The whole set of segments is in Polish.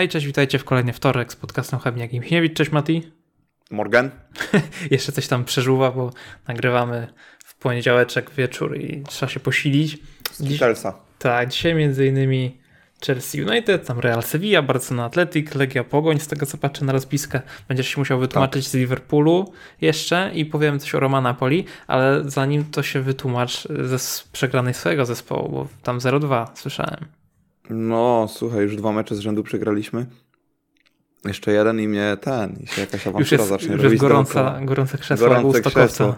Hej, cześć, witajcie w kolejny wtorek z podcastem Chemniak Michniewicz. Cześć Mati. Morgan. Jeszcze coś tam przeżuwa, bo nagrywamy w poniedziałeczek wieczór i trzeba się posilić. Z Chelsea. Tak, dzisiaj między innymi Chelsea United, tam Real Sevilla, Barcelona Athletic, Legia Pogoń, z tego co patrzę na rozpiskę. Będziesz się musiał wytłumaczyć tak. z Liverpoolu jeszcze i powiem coś o Romana Poli, ale zanim to się wytłumacz ze przegranej swojego zespołu, bo tam 0-2 słyszałem. No, słuchaj, już dwa mecze z rzędu przegraliśmy. Jeszcze jeden i mnie ten, i się jakaś awantura już jest, zacznie już robić. Gorąca, gorące krzesło gorące krzesło.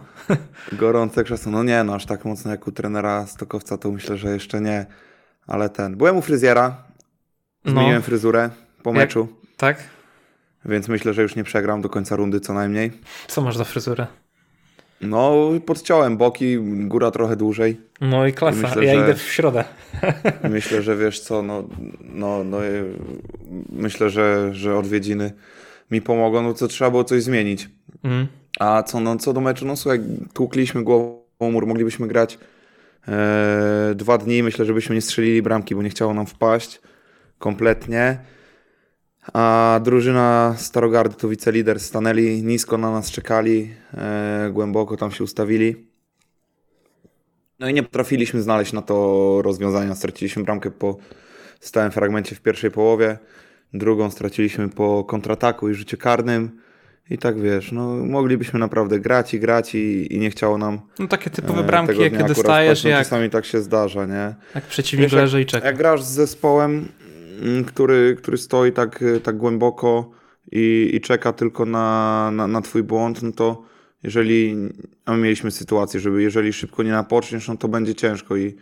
gorące krzesło. No nie, no aż tak mocno jak u trenera Stokowca to myślę, że jeszcze nie. Ale ten. Byłem u fryzjera. No. Zmieniłem no. fryzurę po jak? meczu. Tak? Więc myślę, że już nie przegram do końca rundy co najmniej. Co masz za fryzurę? No, podciąłem boki, góra trochę dłużej. No i klasa, I myślę, ja że, idę w środę. Myślę, że wiesz co, no, no, no myślę, że, że odwiedziny mi pomogą, no co trzeba było coś zmienić. Mm. A co, no, co do meczu, no słuchaj, tłukliśmy głową mur, moglibyśmy grać e, dwa dni, myślę, żebyśmy nie strzelili bramki, bo nie chciało nam wpaść kompletnie. A drużyna Starogardy to wicelider stanęli, nisko na nas czekali, e, głęboko tam się ustawili. No i nie potrafiliśmy znaleźć na to rozwiązania. Straciliśmy bramkę po stałym fragmencie w pierwszej połowie, drugą straciliśmy po kontrataku i rzucie karnym. I tak wiesz, no moglibyśmy naprawdę grać i grać i, i nie chciało nam. No takie typowe e, bramki, jakie dostajesz. No, jak... Czasami tak się zdarza, nie? Jak przeciwnik wiesz, leży i czeka. Jak grasz z zespołem, który, który stoi tak, tak głęboko i, i czeka tylko na, na, na twój błąd, no to jeżeli, a my mieliśmy sytuację, żeby jeżeli szybko nie napoczniesz, no to będzie ciężko i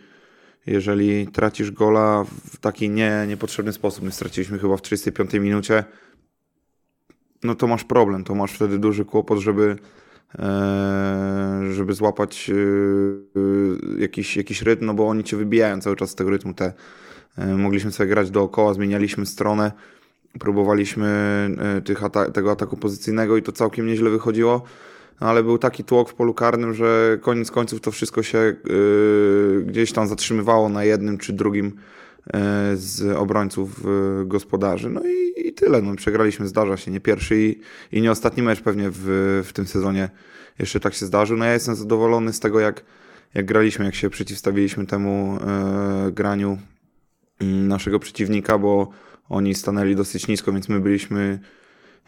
jeżeli tracisz gola w taki nie, niepotrzebny sposób, my straciliśmy chyba w 35 minucie, no to masz problem, to masz wtedy duży kłopot, żeby e, żeby złapać e, e, jakiś, jakiś rytm, no bo oni cię wybijają cały czas z tego rytmu, te mogliśmy sobie grać dookoła, zmienialiśmy stronę, próbowaliśmy e, tych ata tego ataku pozycyjnego i to całkiem nieźle wychodziło. No, ale był taki tłok w polu karnym, że koniec końców to wszystko się yy, gdzieś tam zatrzymywało na jednym czy drugim z obrońców gospodarzy. No i, i, tyle. No, przegraliśmy, zdarza się. Nie pierwszy i, i nie ostatni mecz pewnie w, w tym sezonie jeszcze tak się zdarzył. No ja jestem zadowolony z tego, jak, jak graliśmy, jak się przeciwstawiliśmy temu graniu naszego przeciwnika, bo oni stanęli dosyć nisko, więc my byliśmy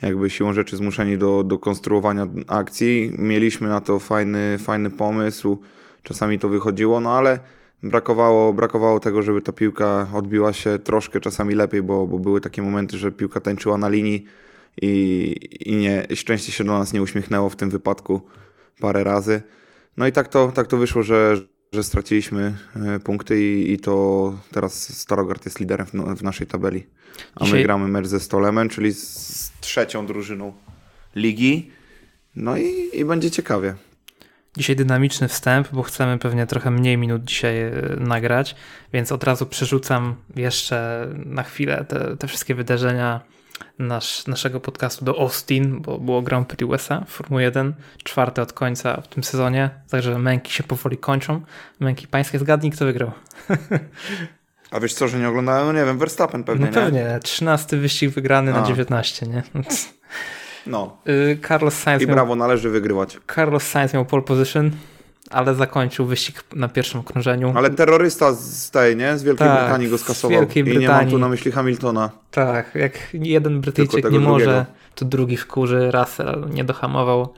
jakby siłą rzeczy zmuszeni do, do konstruowania akcji. Mieliśmy na to fajny, fajny pomysł, czasami to wychodziło, no ale brakowało, brakowało tego, żeby ta piłka odbiła się troszkę czasami lepiej, bo, bo były takie momenty, że piłka tańczyła na linii i, i nie, szczęście się do nas nie uśmiechnęło w tym wypadku parę razy. No i tak to, tak to wyszło, że, że straciliśmy e, punkty i, i to teraz Starogard jest liderem w, w naszej tabeli. A Dzisiaj... my gramy mecz ze Stolemem, czyli z trzecią drużyną ligi. No i, i będzie ciekawie. Dzisiaj dynamiczny wstęp, bo chcemy pewnie trochę mniej minut dzisiaj e, nagrać, więc od razu przerzucam jeszcze na chwilę te, te wszystkie wydarzenia nasz, naszego podcastu do Austin, bo było Grand Prix USA, Formuła 1, czwarte od końca w tym sezonie, także męki się powoli kończą. Męki pańskie, zgadnij kto wygrał. A wiesz co, że nie oglądałem? No nie wiem, Verstappen pewnie, No pewnie, trzynasty wyścig wygrany A. na 19, nie? No. Y, Carlos Sainz I brawo, miał, należy wygrywać. Carlos Sainz miał pole position, ale zakończył wyścig na pierwszym okrążeniu. Ale terrorysta z tej, nie? Z Wielkiej tak, Brytanii go skasował. Z Wielkiej Brytanii. I nie mam tu na myśli Hamiltona. Tak, jak jeden Brytyjczyk nie może, drugiego. to drugi wkurzy, Russell nie dohamował.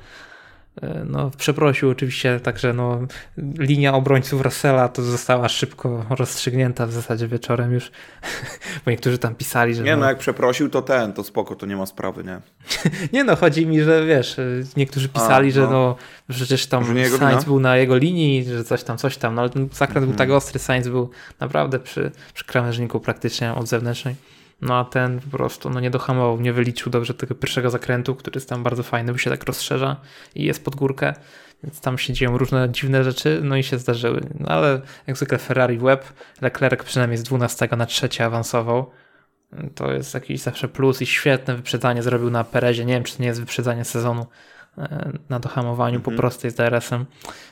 E, no, przeprosił oczywiście, także no, linia obrońców Russella to została szybko rozstrzygnięta w zasadzie wieczorem już, bo niektórzy tam pisali, że... Nie no, no jak przeprosił to ten, to spoko, to nie ma sprawy, nie? nie no, chodzi mi, że wiesz, niektórzy pisali, A, no. że no przecież tam Sainz był na jego linii, że coś tam, coś tam, no ale ten zakręt mhm. był tak ostry, Sainz był naprawdę przy, przy krawężniku praktycznie od zewnętrznej. No a ten po prostu no, nie dohamował, nie wyliczył dobrze tego pierwszego zakrętu, który jest tam bardzo fajny, bo się tak rozszerza i jest pod górkę, więc tam się dzieją różne dziwne rzeczy, no i się zdarzyły. No ale jak zwykle Ferrari w łeb, Leclerc przynajmniej z 12 na 3 awansował. To jest jakiś zawsze plus i świetne wyprzedzanie zrobił na Perezie. Nie wiem, czy to nie jest wyprzedzanie sezonu e, na dohamowaniu po mhm. prostej z DRS-em.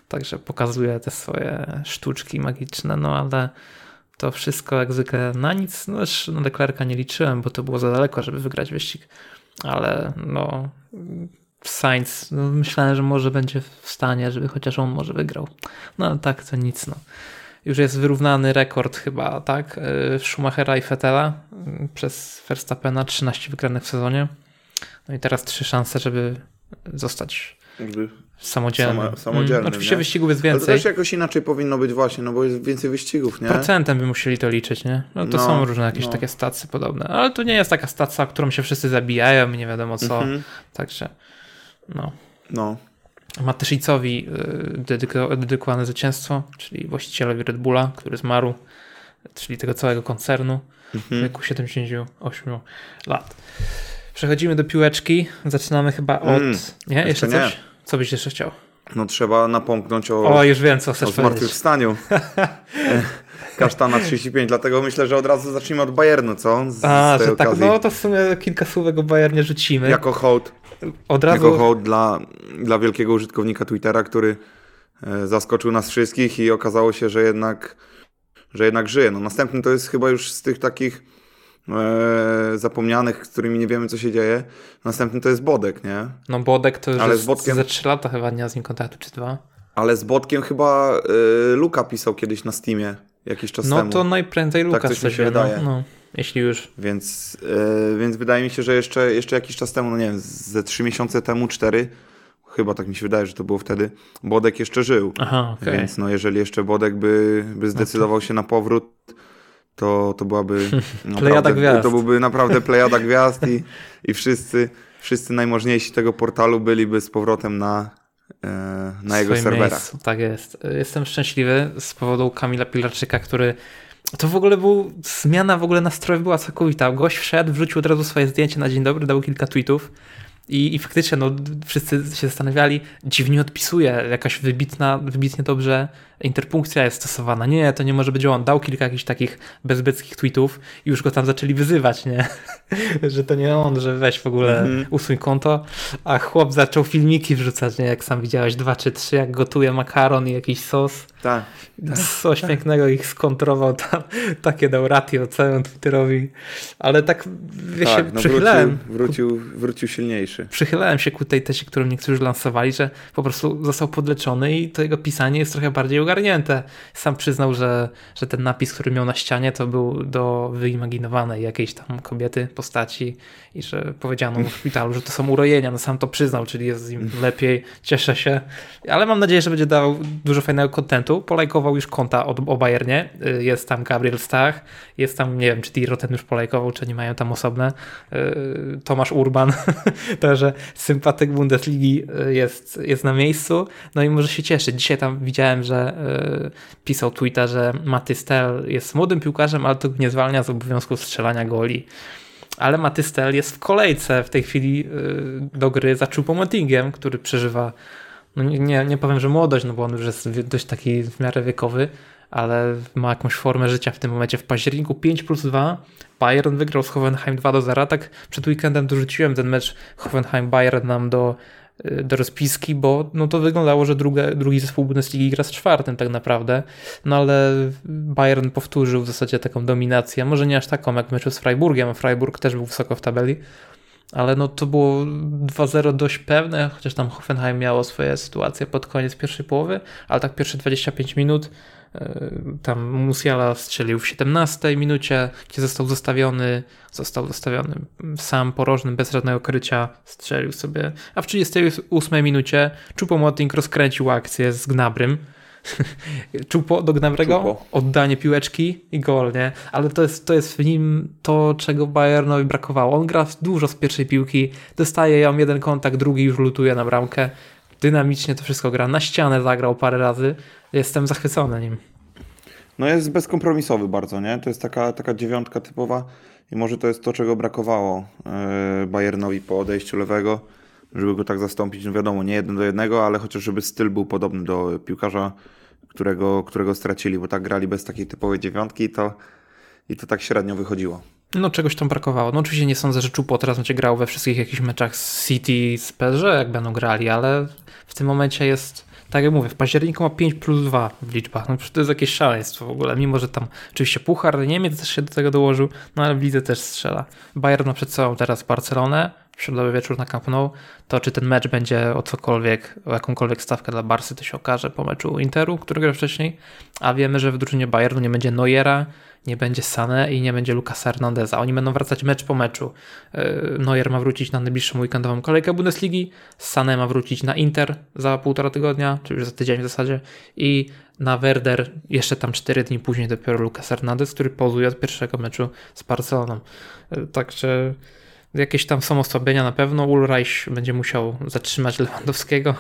Także pokazuje te swoje sztuczki magiczne, no ale to wszystko jak zwykle na nic. No już na deklarka nie liczyłem, bo to było za daleko, żeby wygrać wyścig. Ale no, Sainz, no, myślałem, że może będzie w stanie, żeby chociaż on może wygrał. No tak, to nic. No. Już jest wyrównany rekord chyba, tak? Y, Schumachera i Fettela y, przez Verstappena, 13 wygranych w sezonie. No i teraz trzy szanse, żeby zostać jakby samodzielnym. Sama, mm, oczywiście nie? wyścigów jest więcej. Ale to też jakoś inaczej powinno być właśnie, no bo jest więcej wyścigów, nie? Procentem by musieli to liczyć, nie? No to no, są różne jakieś no. takie stacje podobne, ale to nie jest taka stacja, którą się wszyscy zabijają i nie wiadomo co. Mhm. Także no. No. Matyszicowi y, dedykowane zwycięstwo, czyli właścicielowi Red Bulla, który zmarł, czyli tego całego koncernu mhm. w wieku 78 lat. Przechodzimy do piłeczki. Zaczynamy chyba od. Mm, nie? Jeszcze, jeszcze coś? Co byś jeszcze chciał? No trzeba napomknąć o. O, już wiem, co chcesz o zmartwychwstaniu. Kasztana 35, dlatego myślę, że od razu zacznijmy od Bayernu, co? Z, A, z że tak, no to w sumie kilka słówek o Bayernie rzucimy. Jako hołd. Od razu... Jako hołd dla, dla wielkiego użytkownika Twittera, który e, zaskoczył nas wszystkich i okazało się, że jednak, że jednak żyje. No, następny to jest chyba już z tych takich zapomnianych, z którymi nie wiemy, co się dzieje. Następny to jest Bodek, nie? No Bodek to już Ale jest z Bodkiem... ze 3 lata chyba nie z nim kontaktu, czy dwa. Ale z Bodkiem chyba e, Luka pisał kiedyś na Steamie jakiś czas no, temu. No to najprędzej Luka tak coś mi się no, wydaje. No, jeśli już. Więc, e, więc wydaje mi się, że jeszcze, jeszcze jakiś czas temu, no nie wiem, ze trzy miesiące temu, cztery, chyba tak mi się wydaje, że to było wtedy, Bodek jeszcze żył. Aha, okay. Więc no jeżeli jeszcze Bodek by, by zdecydował się na powrót, to, to byłaby plejada gwiazd. To byłby naprawdę plejada gwiazd i, i wszyscy, wszyscy najmożniejsi tego portalu byliby z powrotem na, e, na jego serwerach. Miejscu. Tak jest. Jestem szczęśliwy z powodu Kamila Pilarczyka, który to w ogóle był, zmiana w ogóle nastrojów była całkowita. Gość wszedł, wrzucił od razu swoje zdjęcie na dzień dobry, dał kilka tweetów i, I faktycznie no, wszyscy się zastanawiali, dziwnie odpisuje, jakaś wybitna, wybitnie dobrze interpunkcja jest stosowana. Nie, to nie może być on. Dał kilka jakichś takich bezbeckich tweetów i już go tam zaczęli wyzywać, nie? że to nie on, że weź w ogóle mm -hmm. usuń konto, a chłop zaczął filmiki wrzucać, nie? Jak sam widziałeś, dwa czy trzy, jak gotuje makaron i jakiś sos. Tak. tak Coś tak. pięknego ich skontrował tam, takie dał ratio całemu Twitterowi, ale tak ja tak, się no przychylałem. Wrócił, wrócił, wrócił silniejszy. Przychylałem się ku tej teście, którą niektórzy lansowali, że po prostu został podleczony i to jego pisanie jest trochę bardziej ogarnięte. Sam przyznał, że, że ten napis, który miał na ścianie, to był do wyimaginowanej jakiejś tam kobiety, postaci i że powiedziano mu w szpitalu, że to są urojenia. No sam to przyznał, czyli jest im lepiej, cieszę się. Ale mam nadzieję, że będzie dał dużo fajnego kontentu. Polajkował już konta od, o Bayernie. Y, jest tam Gabriel Stach, jest tam, nie wiem, czy Diro ten już polajkował, czy nie mają tam osobne. Y, Tomasz Urban, także sympatyk Bundesligi y, jest, jest na miejscu. No i może się cieszyć. Dzisiaj tam widziałem, że pisał Twitter, że Matystel jest młodym piłkarzem, ale to nie zwalnia z obowiązku strzelania goli ale Matystel jest w kolejce w tej chwili do gry za Choupo-Motingiem, który przeżywa no nie, nie powiem, że młodość, no bo on już jest dość taki w miarę wiekowy, ale ma jakąś formę życia w tym momencie. W październiku 5 plus 2 Bayern wygrał z Hoffenheim 2 do 0. Tak przed weekendem dorzuciłem ten mecz Hoffenheim-Bayern nam do, y, do rozpiski, bo no to wyglądało, że drugi zespół Bundesligi gra z czwartym tak naprawdę. No ale Bayern powtórzył w zasadzie taką dominację, może nie aż taką jak w meczu z Freiburgiem, Freiburg też był wysoko w tabeli, ale no to było 2-0 dość pewne, chociaż tam Hoffenheim miało swoje sytuacje pod koniec pierwszej połowy, ale tak pierwsze 25 minut e, tam Musiala strzelił w 17 minucie, gdzie został zostawiony, został zostawiony sam porożny, bez żadnego krycia, strzelił sobie, a w 38 minucie Choupo-Moting rozkręcił akcję z Gnabrym, Czupo do Gnabrego, oddanie piłeczki i gol, nie? Ale to jest, to jest w nim to, czego Bayernowi brakowało. On gra dużo z pierwszej piłki, dostaje ją jeden kontakt, drugi już lutuje na bramkę. Dynamicznie to wszystko gra. Na ścianę zagrał parę razy. Jestem zachwycony nim. No jest bezkompromisowy bardzo, nie? To jest taka, taka dziewiątka typowa i może to jest to, czego brakowało yy, Bayernowi po odejściu lewego żeby go tak zastąpić. No wiadomo, nie jeden do jednego, ale chociaż żeby styl był podobny do piłkarza, którego, którego stracili, bo tak grali bez takiej typowej dziewiątki to, i to tak średnio wychodziło. No czegoś tam brakowało. No oczywiście nie sądzę, że Czupo teraz będzie grał we wszystkich jakichś meczach z City, z PSG, jak będą grali, ale w tym momencie jest tak jak mówię, w październiku ma 5 plus 2 w liczbach. No to jest jakieś szaleństwo w ogóle, mimo że tam oczywiście Puchar Niemiec też się do tego dołożył, no ale w lidze też strzela. Bayern ma przed sobą teraz Barcelonę, środowy wieczór na Camp Nou, to czy ten mecz będzie o cokolwiek, o jakąkolwiek stawkę dla Barsy, to się okaże po meczu Interu, który grał wcześniej, a wiemy, że w drużynie Bayernu nie będzie Neuera, nie będzie Sane i nie będzie Lucasa Hernandeza. Oni będą wracać mecz po meczu. E, Neuer ma wrócić na najbliższą weekendową kolejkę Bundesligi, Sane ma wrócić na Inter za półtora tygodnia, czy już za tydzień w zasadzie i na Werder jeszcze tam cztery dni później dopiero Lucas Hernandez, który pozuje od pierwszego meczu z Barceloną. E, także jakieś tam są osłabienia na pewno. Ulreich będzie musiał zatrzymać Lewandowskiego,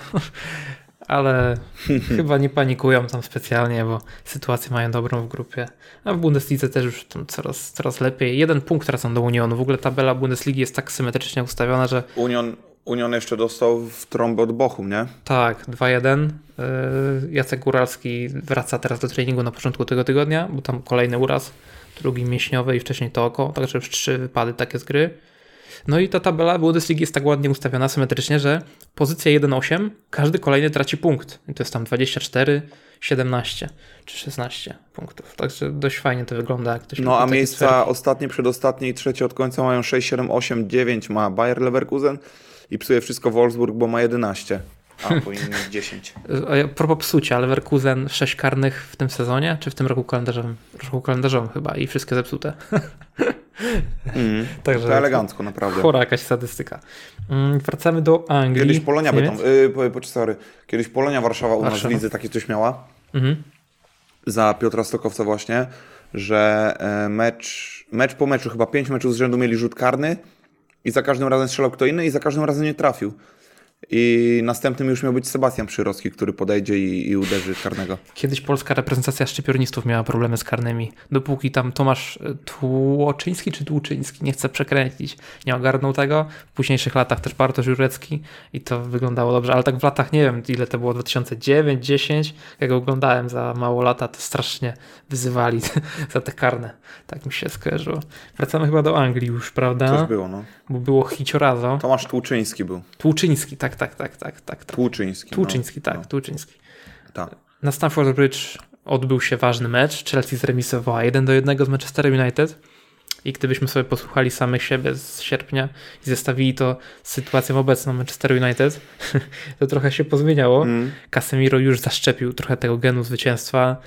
ale chyba nie panikują tam specjalnie, bo sytuację mają dobrą w grupie. A w Bundeslidze też już tam coraz, coraz lepiej. Jeden punkt tracą do Unionu. W ogóle tabela Bundesligi jest tak symetrycznie ustawiona, że... Union, Union jeszcze dostał w trąbę od Bochum, nie? Tak, 2-1. Yy, Jacek Góralski wraca teraz do treningu na początku tego tygodnia, bo tam kolejny uraz, drugi mięśniowy i wcześniej to oko, także już trzy wypady takie z gry. No i ta tabela Bundesligi jest tak ładnie ustawiona symetrycznie, że pozycja 1-8, każdy kolejny traci punkt. I to jest tam 24, 17 czy 16 punktów. Także dość fajnie to wygląda. Jak ktoś no a miejsca sfery. ostatnie, przedostatnie i trzecie od końca mają 6, 7, 8, 9 ma Bayer Leverkusen i psuje wszystko Wolfsburg, bo ma 11. A, powinien mieć 10. A propos psucia, Leverkusen 6 karnych w tym sezonie, czy w tym roku kalendarzowym? Roku kalendarzowym chyba i wszystkie zepsute. Mm, Także to elegancko, naprawdę. Chora jakaś statystyka. Mm, wracamy do Anglii. Kiedyś Polonia by tam, yy, sorry, kiedyś Polonia Warszawa u nas w lidze takie coś miała. Mhm. Za Piotra Stokowca właśnie, że e, mecz, mecz po meczu, chyba pięć meczów z rzędu mieli rzut karny i za każdym razem strzelał kto inny i za każdym razem nie trafił. I następnym już miał być Sebastian Przyrowski, który podejdzie i, i uderzy karnego. Kiedyś polska reprezentacja szczypiornistów miała problemy z karnymi. Dopóki tam Tomasz Tłoczyński czy Tłuczyński, nie chcę przekręcić, nie ogarnął tego. W późniejszych latach też Bartosz Jurecki i to wyglądało dobrze, ale tak w latach, nie wiem ile to było, 2009, 10, jak oglądałem za mało lata, to strasznie wyzywali za te karne. Tak mi się skojarzyło. Wracamy chyba do Anglii już, prawda? Coś było, no. Bo było hiciorazo. Tomasz Tłuczyński był. Tłuczyński, tak, tak, tak, tak, tak. tak. Tłuczyński. Tłuczyński, no. tak, no. Tłuczyński. Tak. Na Stamford Bridge odbył się ważny mecz. Chelsea zremisowała 1 do 1 z Manchester United. I gdybyśmy sobie posłuchali samych siebie z sierpnia i zestawili to z sytuacją obecną Manchester United, to trochę się pozmieniało. Mm. Casemiro już zaszczepił trochę tego genu zwycięstwa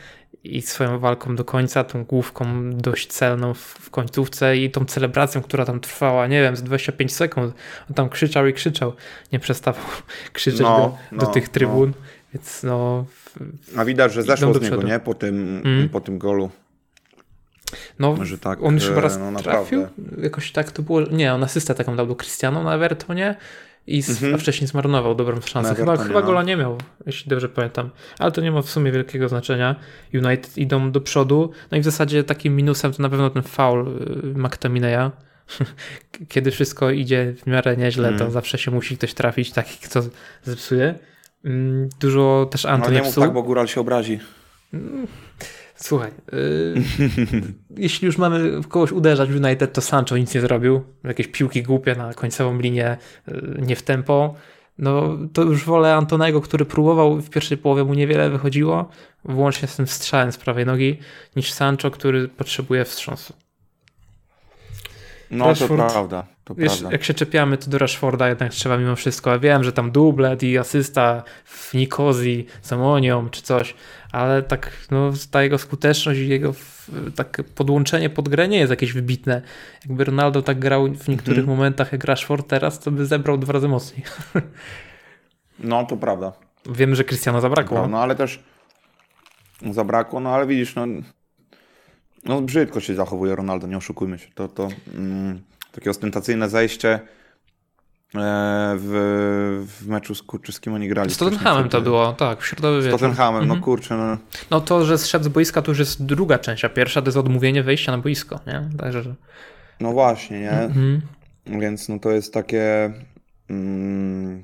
i swoją walką do końca, tą główką dość celną w, końcówce i tą celebracją, która tam trwała, nie wiem, z 25 sekund. On tam krzyczał i krzyczał, nie przestawał krzyczeć no, do, do no, tych no. trybun, no. więc no... A widać, że zeszło z niego, nie? Po tym, mm. po tym golu. No, że tak, on już chyba raz no, trafił, jakoś tak to było, nie, on asystę taką dał do Cristiano na Evertonie, i mhm. wcześniej zmarnował dobrą szansę. Chyba, chyba gola nie miał, jeśli dobrze pamiętam. Ale to nie ma w sumie wielkiego znaczenia. United idą do przodu. No i w zasadzie takim minusem to na pewno ten foul y, McTominaya. Kiedy wszystko idzie w miarę nieźle, mm. to zawsze się musi ktoś trafić, taki kto zepsuje. Mm, dużo też Antony No nie mów tak, bo Góral się obrazi. Słuchaj, yy, jeśli już mamy w kogoś uderzać w United, to Sancho nic nie zrobił. Jakieś piłki głupie na końcową linię, yy, nie w tempo. No to już wolę Antonego, który próbował w pierwszej połowie mu niewiele wychodziło, włącznie z tym strzałem z prawej nogi, niż Sancho, który potrzebuje wstrząsu. No Rashford, to prawda. To wiesz, prawda. jak się czepiamy, to do Rashforda jednak trzeba mimo wszystko. Ja wiem, że tam dublet i asysta w Nikozji z Amonią czy coś, ale tak no, ta jego skuteczność i jego tak podłączenie pod grę nie jest jakieś wybitne. Jakby Ronaldo tak grał w niektórych mhm. momentach jak Rashford teraz, to by zebrał dwa razy mocniej. No, to prawda. Wiemy, że Cristiano zabrakło. No, ale też zabrakło, no ale widzisz, no, no brzydko się zachowuje Ronaldo, nie oszukujmy się. To, to mm, takie ostentacyjne zajście e, w, w meczu z Kurczyskim oni grali. Z Tottenhamem to było, tak, w środowy wieczór. Z Tottenhamem, mhm. no kurczę. No. no to, że zszedł z boiska to już jest druga część, a pierwsza to jest odmówienie wejścia na boisko, nie? Także, że... No właśnie, nie? Mhm. Więc no to jest takie... Mm,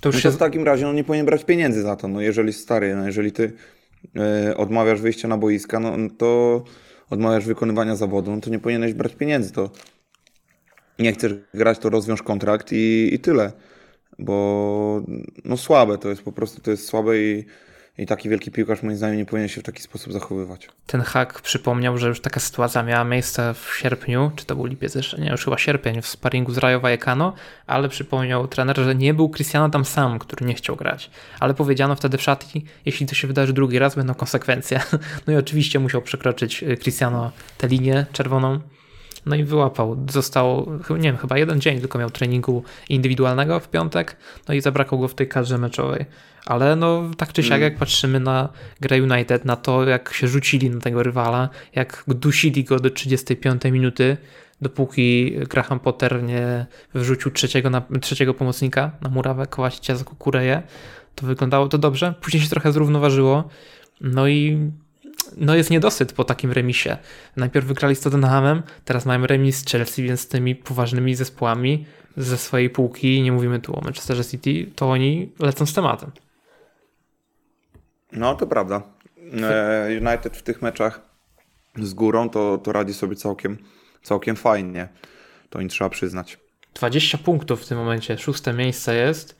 to już no się... w takim razie no, nie powinien brać pieniędzy za to, no jeżeli stary, no jeżeli ty y, odmawiasz wyjścia na boiska, no to odmawiasz wykonywania zawodu, no to nie powinieneś brać pieniędzy, to nie chcesz grać, to rozwiąż kontrakt i, i tyle. bo no słabe to jest, po prostu to jest słabe i i taki wielki piłkarz moim zdaniem nie powinien się w taki sposób zachowywać. Ten hak przypomniał, że już taka sytuacja miała miejsce w sierpniu, czy to był lipiec jeszcze, nie, już chyba sierpień w sparingu z Rayo Vallecano, ale przypomniał trener, że nie był Cristiano tam sam, który nie chciał grać. Ale powiedziano wtedy w szatni, jeśli to się wydarzy drugi raz, będą konsekwencje. No i oczywiście musiał przekroczyć y, Cristiano tę linię czerwoną. No i wyłapał. Został, nie wiem, chyba jeden dzień tylko miał treningu indywidualnego w piątek, no i zabrakło go w tej kadrze meczowej. Ale no tak czy siak, mm. jak patrzymy na grę United, na to jak się rzucili na tego rywala, jak dusili go do 35 minuty, dopóki Graham Potter nie wrzucił trzeciego, na, trzeciego pomocnika na murawę Kowacicia za Kukureję, to wyglądało to dobrze. Później się trochę zrównoważyło. No i no jest niedosyt po takim remisie. Najpierw wygrali z Tottenhamem, teraz mamy remis z Chelsea, więc z tymi poważnymi zespołami ze swojej półki, nie mówimy tu o Manchester City, to oni lecą z tematem. No, to prawda. E, United w tych meczach z górą to, to radzi sobie całkiem, całkiem fajnie. To im trzeba przyznać. 20 punktów w tym momencie, szóste miejsce jest.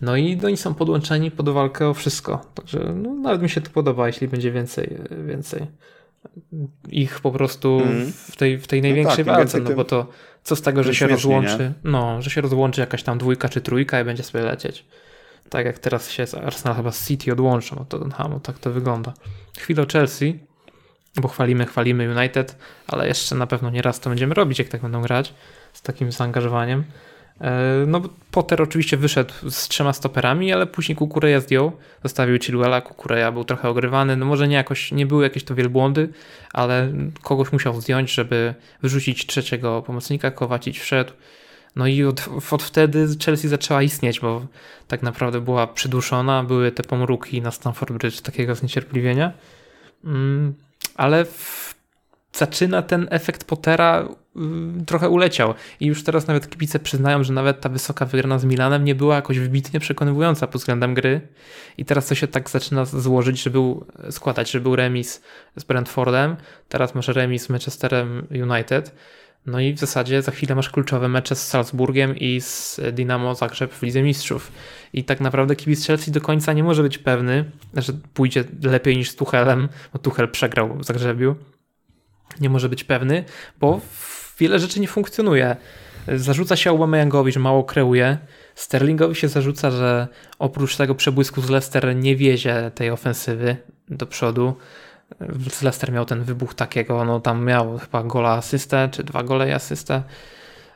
No i oni są podłączeni pod walkę o wszystko. Także no, nawet mi się to podoba, jeśli będzie więcej, więcej ich po prostu mm. w, tej, w tej no największej no tak, walce, no bo to co z tego, że się rozłączy, nie? no, że się rozłączy jakaś tam dwójka czy trójka i będzie sobie lecieć. Tak jak teraz się Arsenal chyba z City odłączą od Tottenhamu, tak to wygląda. Chwilę Chelsea, bo chwalimy, chwalimy United, ale jeszcze na pewno nie raz to będziemy robić, jak tak będą grać, z takim zaangażowaniem. E, no Potter oczywiście wyszedł z trzema stoperami, ale później Kukureja zdjął, zostawił Chilwella, Kukureja był trochę ogrywany, no może nie jakoś, nie były jakieś to wielbłądy, ale kogoś musiał zdjąć, żeby wyrzucić trzeciego pomocnika, Kowacić wszedł. No i od, od wtedy Chelsea zaczęła istnieć, bo tak naprawdę była przyduszona, były te pomruki na Stamford Bridge takiego zniecierpliwienia, mm, ale w, zaczyna ten efekt Pottera Y, trochę uleciał. I już teraz nawet kibice przyznają, że nawet ta wysoka wygrana z Milanem nie była jakoś wybitnie przekonywująca pod względem gry. I teraz to się tak zaczyna złożyć, że był, składać, że był remis z Brentfordem, teraz masz remis z Manchesterem United. No i w zasadzie za chwilę masz kluczowe mecze z Salzburgiem i z Dynamo Zagrzeb w Lidze Mistrzów. I tak naprawdę kibic Chelsea do końca nie może być pewny, że pójdzie lepiej niż z Tuchelem, bo Tuchel przegrał w Zagrzebiu. Nie może być pewny, bo wiele rzeczy nie funkcjonuje. Zarzuca się Aubameyangowi, że mało kreuje. Sterlingowi się zarzuca, że oprócz tego przebłysku z Leicester nie wiezie tej ofensywy do przodu. Z Leicester miał ten wybuch takiego, no tam miał chyba gola asystę, czy dwa gole i asystę,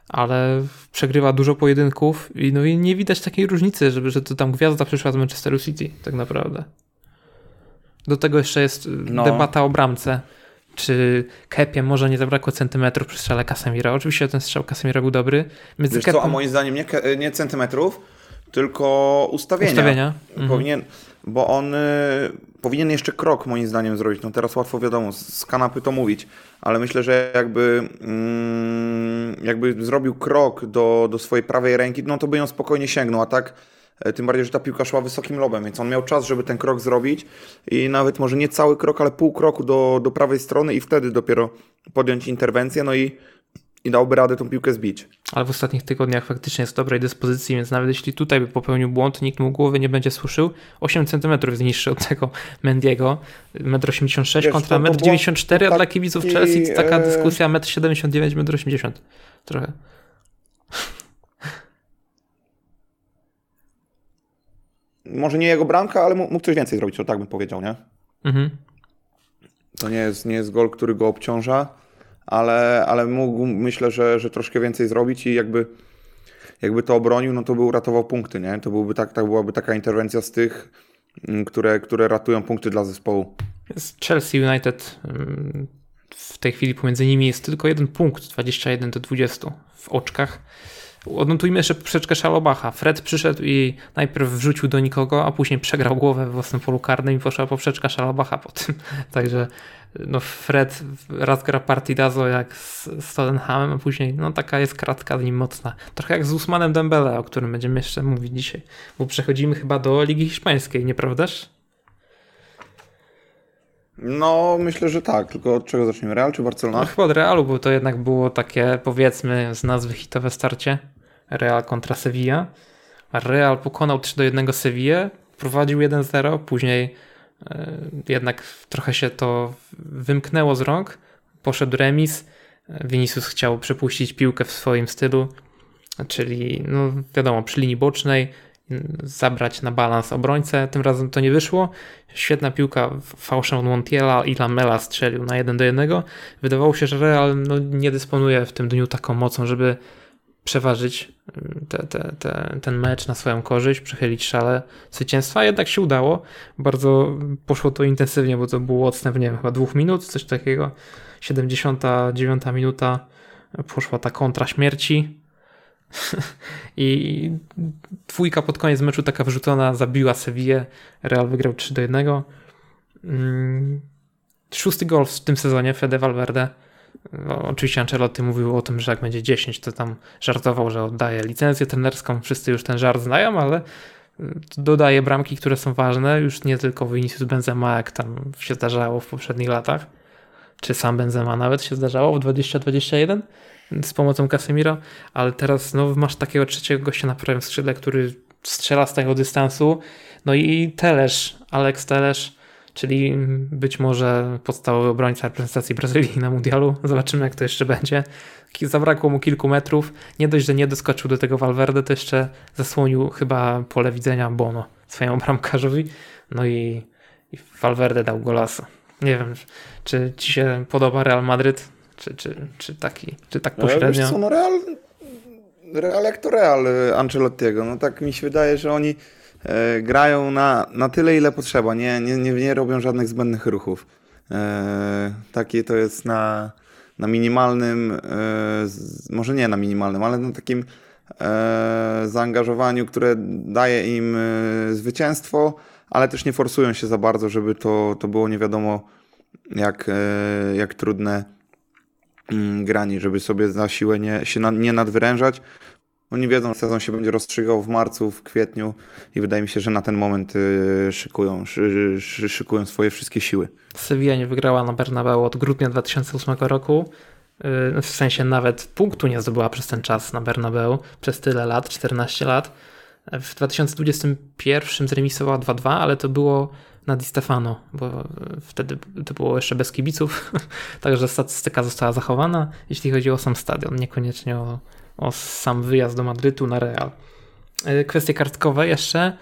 ale przegrywa dużo pojedynków i no i nie widać takiej różnicy, żeby, że to tam gwiazda przyszła z Manchesteru City, tak naprawdę. Do tego jeszcze jest no. debata o bramce czy Kepie może nie zabrakło centymetrów przy strzale Casemiro. Oczywiście ten strzał Casemiro był dobry. Wiesz Kepem... co, a moim zdaniem nie, nie centymetrów, tylko ustawienia. Ustawienia. Mhm. Powinien, bo on y, powinien jeszcze krok moim zdaniem zrobić. No teraz łatwo wiadomo, z kanapy to mówić, ale myślę, że jakby, mm, jakby zrobił krok do, do swojej prawej ręki, no to by ją spokojnie sięgnął, a tak tym bardziej, że ta piłka szła wysokim lobem, więc on miał czas, żeby ten krok zrobić i nawet może nie cały krok, ale pół kroku do, do prawej strony i wtedy dopiero podjąć interwencję, no i, i dałby radę tą piłkę zbić. Ale w ostatnich tygodniach faktycznie jest w dobrej dyspozycji, więc nawet jeśli tutaj by popełnił błąd, nikt mu głowy nie będzie słyszał. 8 cm jest niższy od tego Mendiego. 1,86 m kontra 1,94 m, a dla kibiców Chelsea taka e, dyskusja 1,79 m, 1,80 m. Trochę. Może nie jego bramka, ale mógł coś więcej zrobić, to tak bym powiedział, nie? Mhm. To nie jest, nie jest gol, który go obciąża, ale, ale mógł, myślę, że, że troszkę więcej zrobić i jakby, jakby to obronił, no to by uratował punkty, nie? To byłby tak, tak byłaby taka interwencja z tych, mm, które, które ratują punkty dla zespołu. Chelsea United mm, w tej chwili pomiędzy nimi jest tylko jeden punkt, 21 do 20 w oczkach. Odnotujmy jeszcze poprzeczkę Szalobacha. Fred przyszedł i najpierw wrzucił do nikogo, a później przegrał głowę w własnym polu karnym i poszła poprzeczka Szalobacha po tym. Także no Fred raz gra partidazo jak z, z Tottenhamem, a później no taka jest kratka z nim mocna. Trochę jak z Usmanem Dembele, o którym będziemy jeszcze mówić dzisiaj. Bo przechodzimy chyba do Ligi Hiszpańskiej, nieprawdaż? No, myślę, że tak. Tylko od czego zaczniemy? Real czy Barcelona? No, chyba od Realu, bo to jednak było takie, powiedzmy, z nazwy hitowe starcie. Real kontra Sevilla. Real pokonał 3 do 1 Sevillę, prowadził 1-0, później e, jednak trochę się to wymknęło z rąk, poszedł remis, Vinicius chciał przepuścić piłkę w swoim stylu, czyli no wiadomo, przy linii bocznej, zabrać na balans obrońcę. Tym razem to nie wyszło. Świetna piłka fałszem Montiela i Lamela strzelił na 1 do 1. Wydawało się, że Real no, nie dysponuje w tym dniu taką mocą, żeby przeważyć mm, te, te, te, ten mecz na swoją korzyść, przechylić szale zwycięstwa. Jednak się udało. Bardzo poszło to intensywnie, bo to było odstęp, nie wiem, chyba dwóch minut, coś takiego. 79 minuta poszła ta kontra śmierci I dwójka pod koniec meczu taka wrzucona zabiła Sevillę. Real wygrał 3 do 1. Mm, szósty gol w tym sezonie Fede Valverde. No, oczywiście Ancelotti mówił o tym, że jak będzie 10, to tam żartował, że oddaje licencję trenerską. Wszyscy już ten żart znają, ale y, dodaje bramki, które są ważne. Już nie tylko Vinicius Benzema, jak tam się zdarzało w poprzednich latach. Czy sam Benzema nawet się zdarzało w 2021 z pomocą Casemiro, ale teraz no, masz takiego trzeciego gościa na prawym skrzydle, który strzela z tego dystansu. No i Telesz, Alex Telesz, czyli być może podstawowy obrońca reprezentacji Brazylii na mundialu. Zobaczymy, jak to jeszcze będzie. Zabrakło mu kilku metrów. Nie dość, że nie doskoczył do tego Valverde, to jeszcze zasłonił chyba pole widzenia Bono swojemu bramkarzowi. No i, i Valverde dał golasa. Nie wiem, czy ci się podoba Real Madryd? Czy, czy, czy, taki, czy tak pośrednio? No, co, no Real, Real jak to Real y, Ancelottiego. No tak mi się wydaje, że oni e, grają na, na tyle, ile potrzeba. Nie, nie, nie, nie robią żadnych zbędnych ruchów. E, takie to jest na, na minimalnym, e, z, może nie na minimalnym, ale na takim e, zaangażowaniu, które daje im e, zwycięstwo, ale też nie forsują się za bardzo, żeby to, to było nie wiadomo jak, e, jak trudne Mm, grani, żeby sobie na siłę nie, się na, nie nadwyrężać. Oni wiedzą, że sezon się będzie rozstrzygał w marcu, w kwietniu i wydaje mi się, że na ten moment y, szykują, szy, szy, szykują swoje wszystkie siły. Sevilla nie wygrała na Bernabeu od grudnia 2008 roku. Y, w sensie nawet punktu nie zdobyła przez ten czas na Bernabeu, przez tyle lat, 14 lat. W 2021 zremisowała 2-2, ale to było na Di Stefano, bo wtedy to było jeszcze bez kibiców, także statystyka została zachowana, jeśli chodzi o sam stadion, niekoniecznie o, o sam wyjazd do Madrytu na Real. E, kwestie kartkowe jeszcze,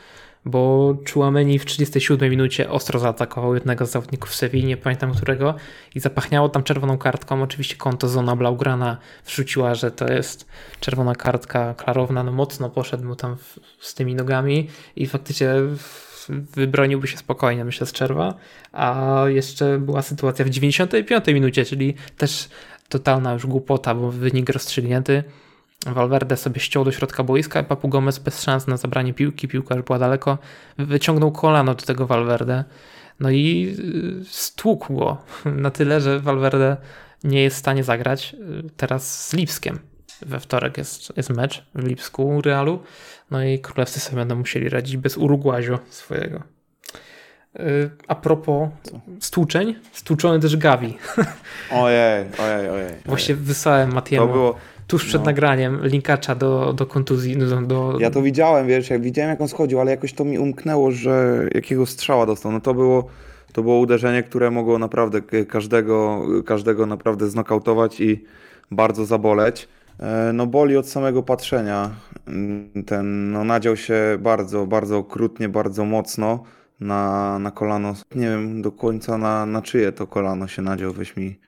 bo Chouameni w 37 minucie ostro zaatakował jednego z zawodników Sewilli, nie pamiętam którego, i zapachniało tam czerwoną kartką. Oczywiście konto Zona Blaugrana wrzuciła, że to jest czerwona kartka klarowna, no mocno poszedł mu tam w, z tymi nogami i faktycznie wybroniłby się spokojnie, myślę, z czerwa. A jeszcze była sytuacja w 95 minucie, czyli też totalna już głupota, bo wynik rozstrzygnięty. Valverde sobie ściął do środka boiska, a Papu Gomez bez szans na zabranie piłki, piłka już była daleko, wyciągnął kolano do tego Valverde. No i y, stłukł go na tyle, że Valverde nie jest w stanie zagrać y, teraz z Lipskiem. We wtorek jest, jest mecz w Lipsku Realu. No i królewscy sobie będą musieli radzić bez Urugłazio swojego. Y, a propos stłuczeń, stłuczony też Gavi. Ojej, ojej, ojej. Właśnie wysłałem Matiemu było, tuż przed no. nagraniem linkacza do, do kontuzji. Do, do... Ja to widziałem, wiesz, jak widziałem jak on schodził, ale jakoś to mi umknęło, że jakiego strzała dostał. No to było, to było uderzenie, które mogło naprawdę każdego, każdego naprawdę znokautować i bardzo zaboleć. E, no boli od samego patrzenia. Ten no, nadział się bardzo, bardzo okrutnie, bardzo mocno na, na kolano. Nie wiem do końca na, na czyje to kolano się nadział. Weź mi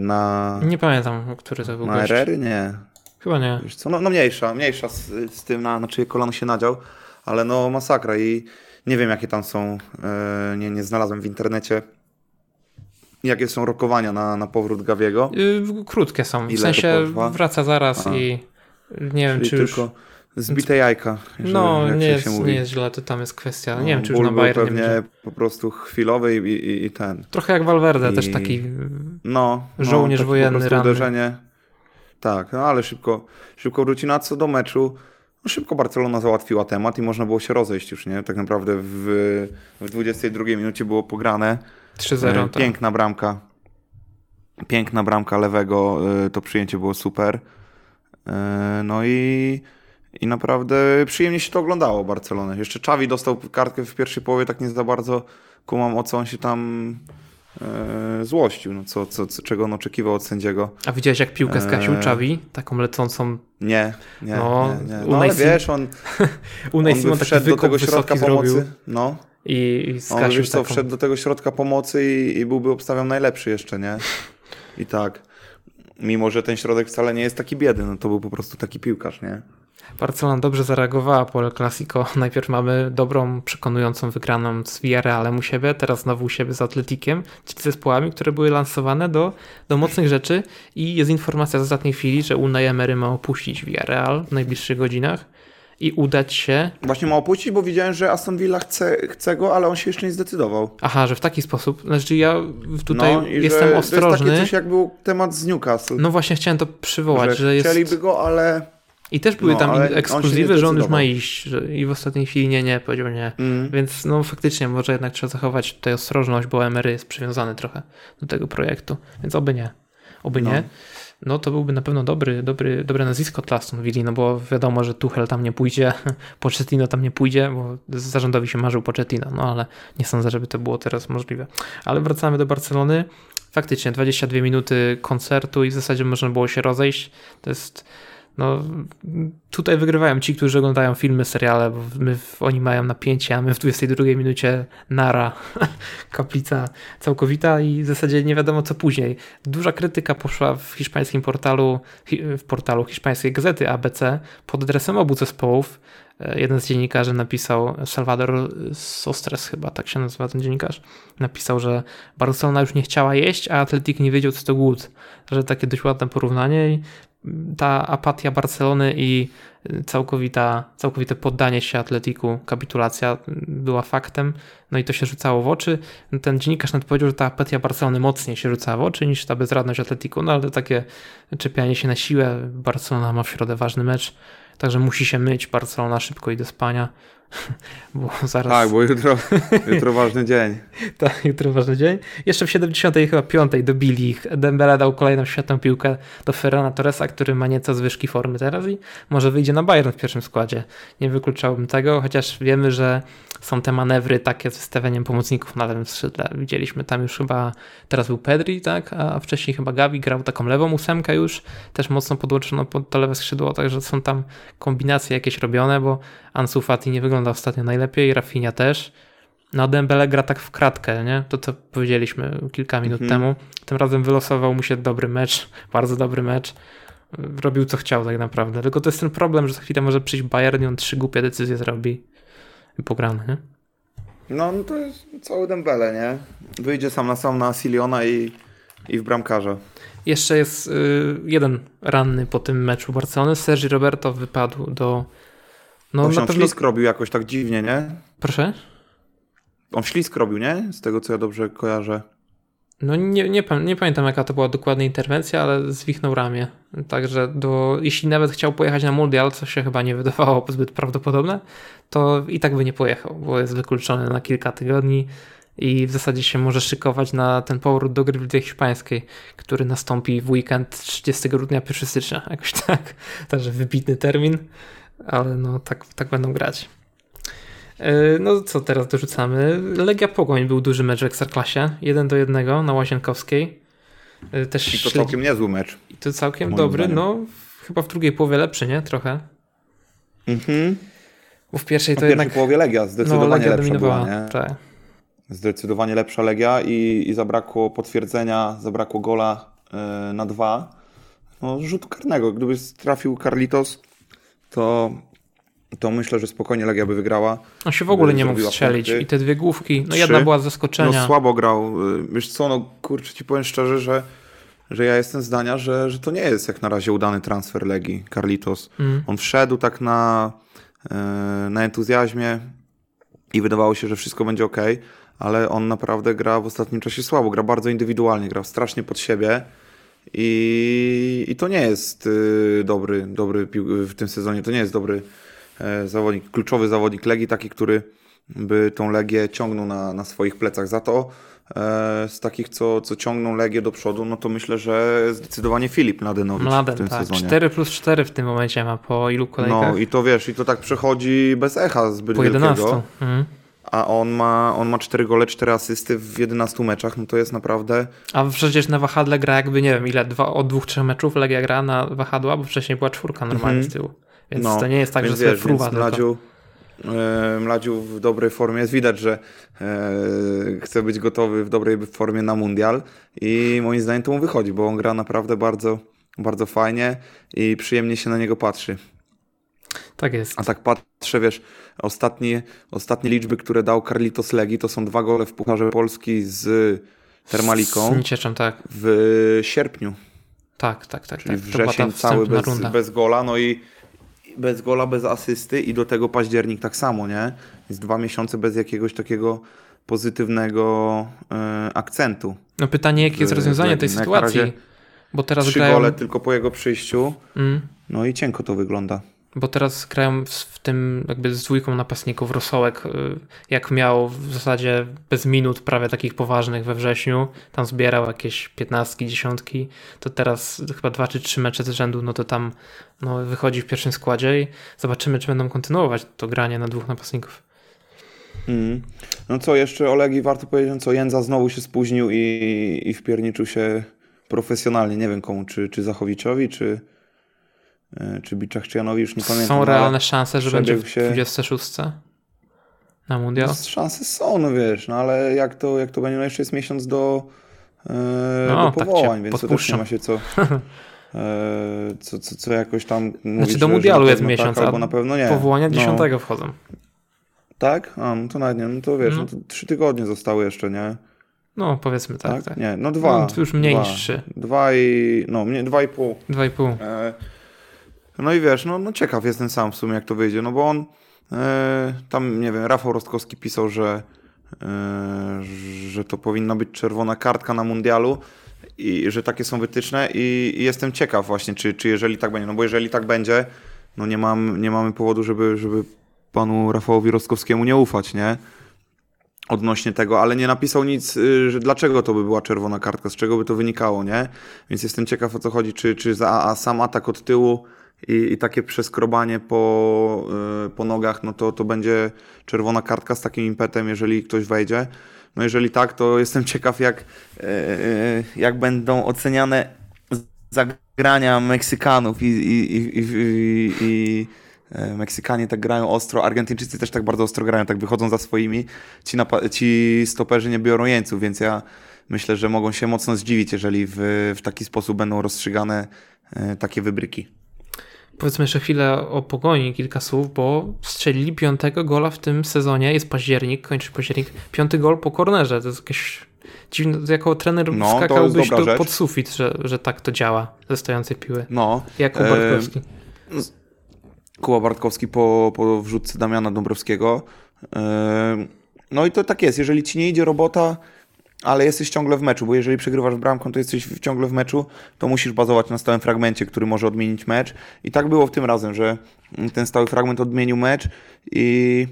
na... Nie pamiętam, który to był Na RR? Nie. Chyba nie. Wiesz co? No, no mniejsza, mniejsza z, z tym na, na czyje kolano się nadział, ale no masakra i nie wiem jakie tam są, e, nie, nie znalazłem w internecie Jakie są rokowania na, na powrót Gawiego? Yy, krótkie są. W sensie wraca zaraz A. i nie wiem, czy tylko już... zbite jajka. No, nie jest, nie jest źle, to tam jest kwestia. No, nie wiem, czy już na Bayern pewnie będzie. po prostu chwilowy i, i, i ten. Trochę jak Valverde, I... też taki no, no żołnierz no, wojenny, ranny. uderzenie. Tak, no ale szybko, szybko wróci na co do meczu. No szybko Barcelona załatwiła temat i można było się rozejść już, nie? Tak naprawdę w, w 22 minucie było pograne. 3-0. E, tak. Piękna bramka. Piękna bramka lewego, e, to przyjęcie było super. E, no i, i naprawdę przyjemnie się to oglądało Barcelonę. Jeszcze Czawi dostał kartkę w pierwszej połowie, tak nie za bardzo kumam o co on się tam e, złościł, no co, co, czego on oczekiwał od sędziego. A widziałeś jak piłkę skasił Czawi? Taką lecącą... Nie, nie, no, nie. nie. No, ale wiesz, on, on by wszedł do tego środka pomocy. Zrobił. No. I, i skasił on wiesz co, wszedł do tego środka pomocy i, i byłby obstawiał najlepszy jeszcze, nie? I tak. Mimo, że ten środek wcale nie jest taki biedny, no to był po prostu taki piłkarz, nie? Barcelona dobrze zareagowała po El Clasico. Najpierw mamy dobrą, przekonującą wygraną z Villarrealem u siebie, teraz znowu u siebie z Atletikiem, czyli zespołami, które były lansowane do, do mocnych rzeczy i jest informacja z ostatniej chwili, że Unai Emery ma opuścić Villarreal w najbliższych godzinach i udać się... Właśnie ma opuścić, bo widziałem, że Aston Villa chce, chce go, ale on się jeszcze nie zdecydował. Aha, że w taki sposób. Znaczy ja tutaj no, jestem ostrożny. To jest takie coś jak był temat z Newcastle. No właśnie chciałem to przywołać, że, że jest... Chcieliby go, ale i też były no, tam ekskluzywy, że on już ma iść że, i w ostatniej chwili nie, nie, powiedział nie. Mm. Więc no faktycznie może jednak trzeba zachować tutaj ostrożność, bo Emery jest przywiązany trochę do tego projektu, więc oby nie. Oby no. nie. No to byłby na pewno dobry, dobry, dobre nazwisko dla Aston Villa, no bo wiadomo, że Tuchel tam nie pójdzie, Pochettino tam nie pójdzie, bo zarządowi się marzył Pochettino, no ale nie sądzę, żeby to było teraz możliwe. Ale wracamy do Barcelony. Faktycznie 22 minuty koncertu i w zasadzie można było się rozejść. To jest no, tutaj wygrywają ci, którzy oglądają filmy, seriale, bo my, oni mają napięcie, a my w 22 minucie nara, kaplica całkowita i w zasadzie nie wiadomo co później. Duża krytyka poszła w hiszpańskim portalu, w portalu hiszpańskiej gazety ABC pod adresem obu zespołów. E, jeden z dziennikarzy napisał, Salvador Sostres chyba, tak się nazywa ten dziennikarz, napisał, że Barcelona już nie chciała jeść, a Atletik nie wiedział co to głód. Że takie dość ładne porównanie i ta apatia Barcelony i całkowita, całkowite poddanie się Atletiku, kapitulacja była faktem, no i to się rzucało w oczy. Ten dziennikarz nawet powiedział, że ta apatia Barcelony mocniej się rzucała w oczy niż ta bezradność Atletiku, no ale takie czepianie się na siłę, Barcelona ma w środę ważny mecz, także musi się myć, Barcelona szybko i do spania. Bo zaraz... Tak, bo jutro, jutro ważny dzień. tak, jutro ważny dzień. Jeszcze w 70 chyba 5 dobili ich. Dembele dał kolejną świetną piłkę do Ferrana Torresa, który ma nieco zwyżki formy teraz i może wyjdzie na Bayern w pierwszym składzie. Nie wykluczałbym tego, chociaż wiemy, że są te manewry takie z wystawianiem pomocników na lewym skrzydle. Widzieliśmy tam już chyba, teraz był Pedri, tak, a wcześniej chyba Gavi grał taką lewą ósemkę już, też mocno podłączono pod to lewe skrzydło, także są tam kombinacje jakieś robione, bo Ansu Fati nie wygląda ostatnio najlepiej, Rafinha też. No Dembele gra tak w kratkę, nie? To co powiedzieliśmy kilka minut mhm. temu. Tym razem wylosował mu się dobry mecz, bardzo dobry mecz. Robił co chciał tak naprawdę. Tylko to jest ten problem, że za chwilę może przyjść Bayern i on trzy głupie decyzje zrobi i pograny, nie? No, no to jest cały Dembele, nie? Wyjdzie sam na sam na Siliona i, i w bramkarza. Jeszcze jest y, jeden ranny po tym meczu Barcelony. Sergi Roberto wypadł do no, on na pewno... ślisk robił jakoś tak dziwnie, nie? Proszę? On ślisk robił, nie? Z tego, co ja dobrze kojarzę. No nie, nie, nie, pamiętam jaka to była dokładnie interwencja, ale zwichnął ramię. Także do, jeśli nawet chciał pojechać na mundial, co się chyba nie wydawało zbyt prawdopodobne, to i tak by nie pojechał, bo jest wykluczony na kilka tygodni i w zasadzie się może szykować na ten powrót do gry w Lidze Hiszpańskiej, który nastąpi w weekend 30 grudnia, 1 stycznia, jakoś tak. Także wybitny termin ale no tak, tak będą grać. E, no co teraz dorzucamy? Legia Pogoń był duży mecz w Ekstraklasie, 1 do 1 na Łazienkowskiej. E, też I to całkiem niezły mecz. I to całkiem dobry, zdaniem. no chyba w drugiej połowie lepszy, nie? Trochę. Mhm. Bo w pierwszej to w jednak... połowie Legia zdecydowanie no, Legia lepsza dominowała, była, nie? Tak. Zdecydowanie lepsza Legia i, i zabrakło potwierdzenia, zabrakło gola yy, na dwa. No, rzutu karnego. Gdyby trafił Carlitos, to, to myślę, że spokojnie Legia by wygrała. On się w ogóle nie mógł strzelić punkty. i te dwie główki, no Trzy. jedna była z zaskoczenia. No słabo grał. Wiesz co, no kurczę ci powiem szczerze, że, że ja jestem zdania, że, że to nie jest jak na razie udany transfer Legii, Carlitos. Mm. On wszedł tak na, e, na entuzjazmie i wydawało się, że wszystko będzie ok, ale on naprawdę gra w ostatnim czasie słabo, gra bardzo indywidualnie, gra strasznie pod siebie i, i to nie jest y, dobry, dobry w tym sezonie, to nie jest dobry e, zawodnik, kluczowy zawodnik Legii, taki, który, by tą Legię ciągnął na, na swoich plecach. Za to e, z takich, co, co ciągną Legię do przodu, no to myślę, że zdecydowanie Filip Mladenowicz Mladen, w tym tak. sezonie. 4 plus 4 w tym momencie ma po ilu kolejkach? No i to wiesz, i to tak przechodzi bez echa zbyt po 11. wielkiego. Mhm. A on ma, on ma 4 gole, 4 asysty w 11 meczach, no to jest naprawdę... A przecież na wahadle gra jakby, nie wiem, ile, dwa, od dwóch, trzech meczów Legia gra na wahadła, bo wcześniej była czwórka normalnie Mhm. z tyłu. Więc No, to nie jest tak, że sobie wiesz, fruwa tylko. Mladziu, e, Mladziu w dobrej formie jest widać, że e, chce być gotowy w dobrej formie na mundial i moim zdaniem to mu wychodzi, bo on gra naprawdę bardzo, bardzo fajnie i przyjemnie się na niego patrzy. Tak jest. A tak patrzę, wiesz, ostatnie, ostatnie liczby, które dał Carlitos Legi, to są dwa gole w Pucharze Polski z Termaliką Z Niecieczem, tak. w sierpniu, Tak, tak, tak. czyli tak. Wrzesień cały bez, runda. bez gola, no i bez gola, bez asysty i do tego październik tak samo, nie? Jest dwa miesiące bez jakiegoś takiego pozytywnego e, akcentu. No pytanie, jakie jest rozwiązanie tej sytuacji? Bo teraz Trzy grają... gole tylko po jego przyjściu, Mm, no i cienko to wygląda. Bo teraz grają w, tym jakby z dwójką napastników Rosołek, y, jak miał w zasadzie bez minut prawie takich poważnych we wrześniu, tam zbierał jakieś piętnastki, dziesiątki, to teraz chyba dwa czy trzy mecze z rzędu, no to tam no, wychodzi w pierwszym składzie i zobaczymy, czy będą kontynuować to granie na dwóch napastników. Mm. No co, jeszcze Olegi warto powiedzieć, co Jędza znowu się spóźnił i, i wpierniczył się profesjonalnie. Nie wiem komu, czy, czy Zachowiczowi, czy, czy Biczachczyjanowi, już nie pamiętam. Są realne szanse, że będzie w się- 26 na mundial? No, szanse są, no wiesz, no ale jak to, jak to będzie, no jeszcze jest miesiąc do, e, No, do tak powołań, więc to też podpuszczam. nie ma się co, e, co, co, co jakoś tam mówić, Znaczy do mundialu jest miesiąc, tak, albo na pewno nie. Powołania No. 10 wchodzą. Tak? A, no to nawet nie, no to wiesz, No. no. to trzy tygodnie zostały jeszcze, nie? No powiedzmy tak, Tak? tak. Nie, no dwa. No, już mniej dwa. niż trzy. Dwa i, no, mnie, dwa i pół. Dwa i pół. E, no i wiesz, no, no ciekaw jestem sam w sumie, jak to wyjdzie, no bo on e, tam, nie wiem, Rafał Rostkowski pisał, że, e, że to powinna być czerwona kartka na mundialu i że takie są wytyczne i, i jestem ciekaw właśnie, czy, czy jeżeli tak będzie, no bo jeżeli tak będzie, no nie, mam, nie mamy powodu, żeby, żeby panu Rafałowi Rostkowskiemu nie ufać, nie? Odnośnie tego, ale nie napisał nic, y, że dlaczego to by była czerwona kartka, z czego by to wynikało, nie? Więc jestem ciekaw o co chodzi, czy, czy za a sam atak od tyłu i, i takie przeskrobanie po, y, po nogach, no to, to będzie czerwona kartka z takim impetem, jeżeli ktoś wejdzie. No jeżeli tak, to jestem ciekaw, jak, y, y, jak będą oceniane zagrania Meksykanów i, i, i, i, i, Meksykanie tak grają ostro, Argentyńczycy też tak bardzo ostro grają, tak wychodzą za swoimi. Ci, ci stoperzy nie biorą jeńców, więc ja myślę, że mogą się mocno zdziwić, jeżeli w, w taki sposób będą rozstrzygane e, takie wybryki. Powiedzmy jeszcze chwilę o pogoni, kilka słów, bo strzelili piątego gola w tym sezonie. Jest październik, kończy październik. Piąty gol po kornerze. To jest jakieś dziwne. Jako trener No, to skakałbyś rzecz. pod sufit, że, że tak to działa ze stojącej piły. No, Jak e, Bartkowski. Kuba Bartkowski po, po wrzutce Damiana Dąbrowskiego. Yy, No i to tak jest, jeżeli ci nie idzie robota, ale jesteś ciągle w meczu, bo jeżeli przegrywasz bramką, to jesteś ciągle w meczu, to musisz bazować na stałym fragmencie, który może odmienić mecz. I tak było w tym razem, że ten stały fragment odmienił mecz i,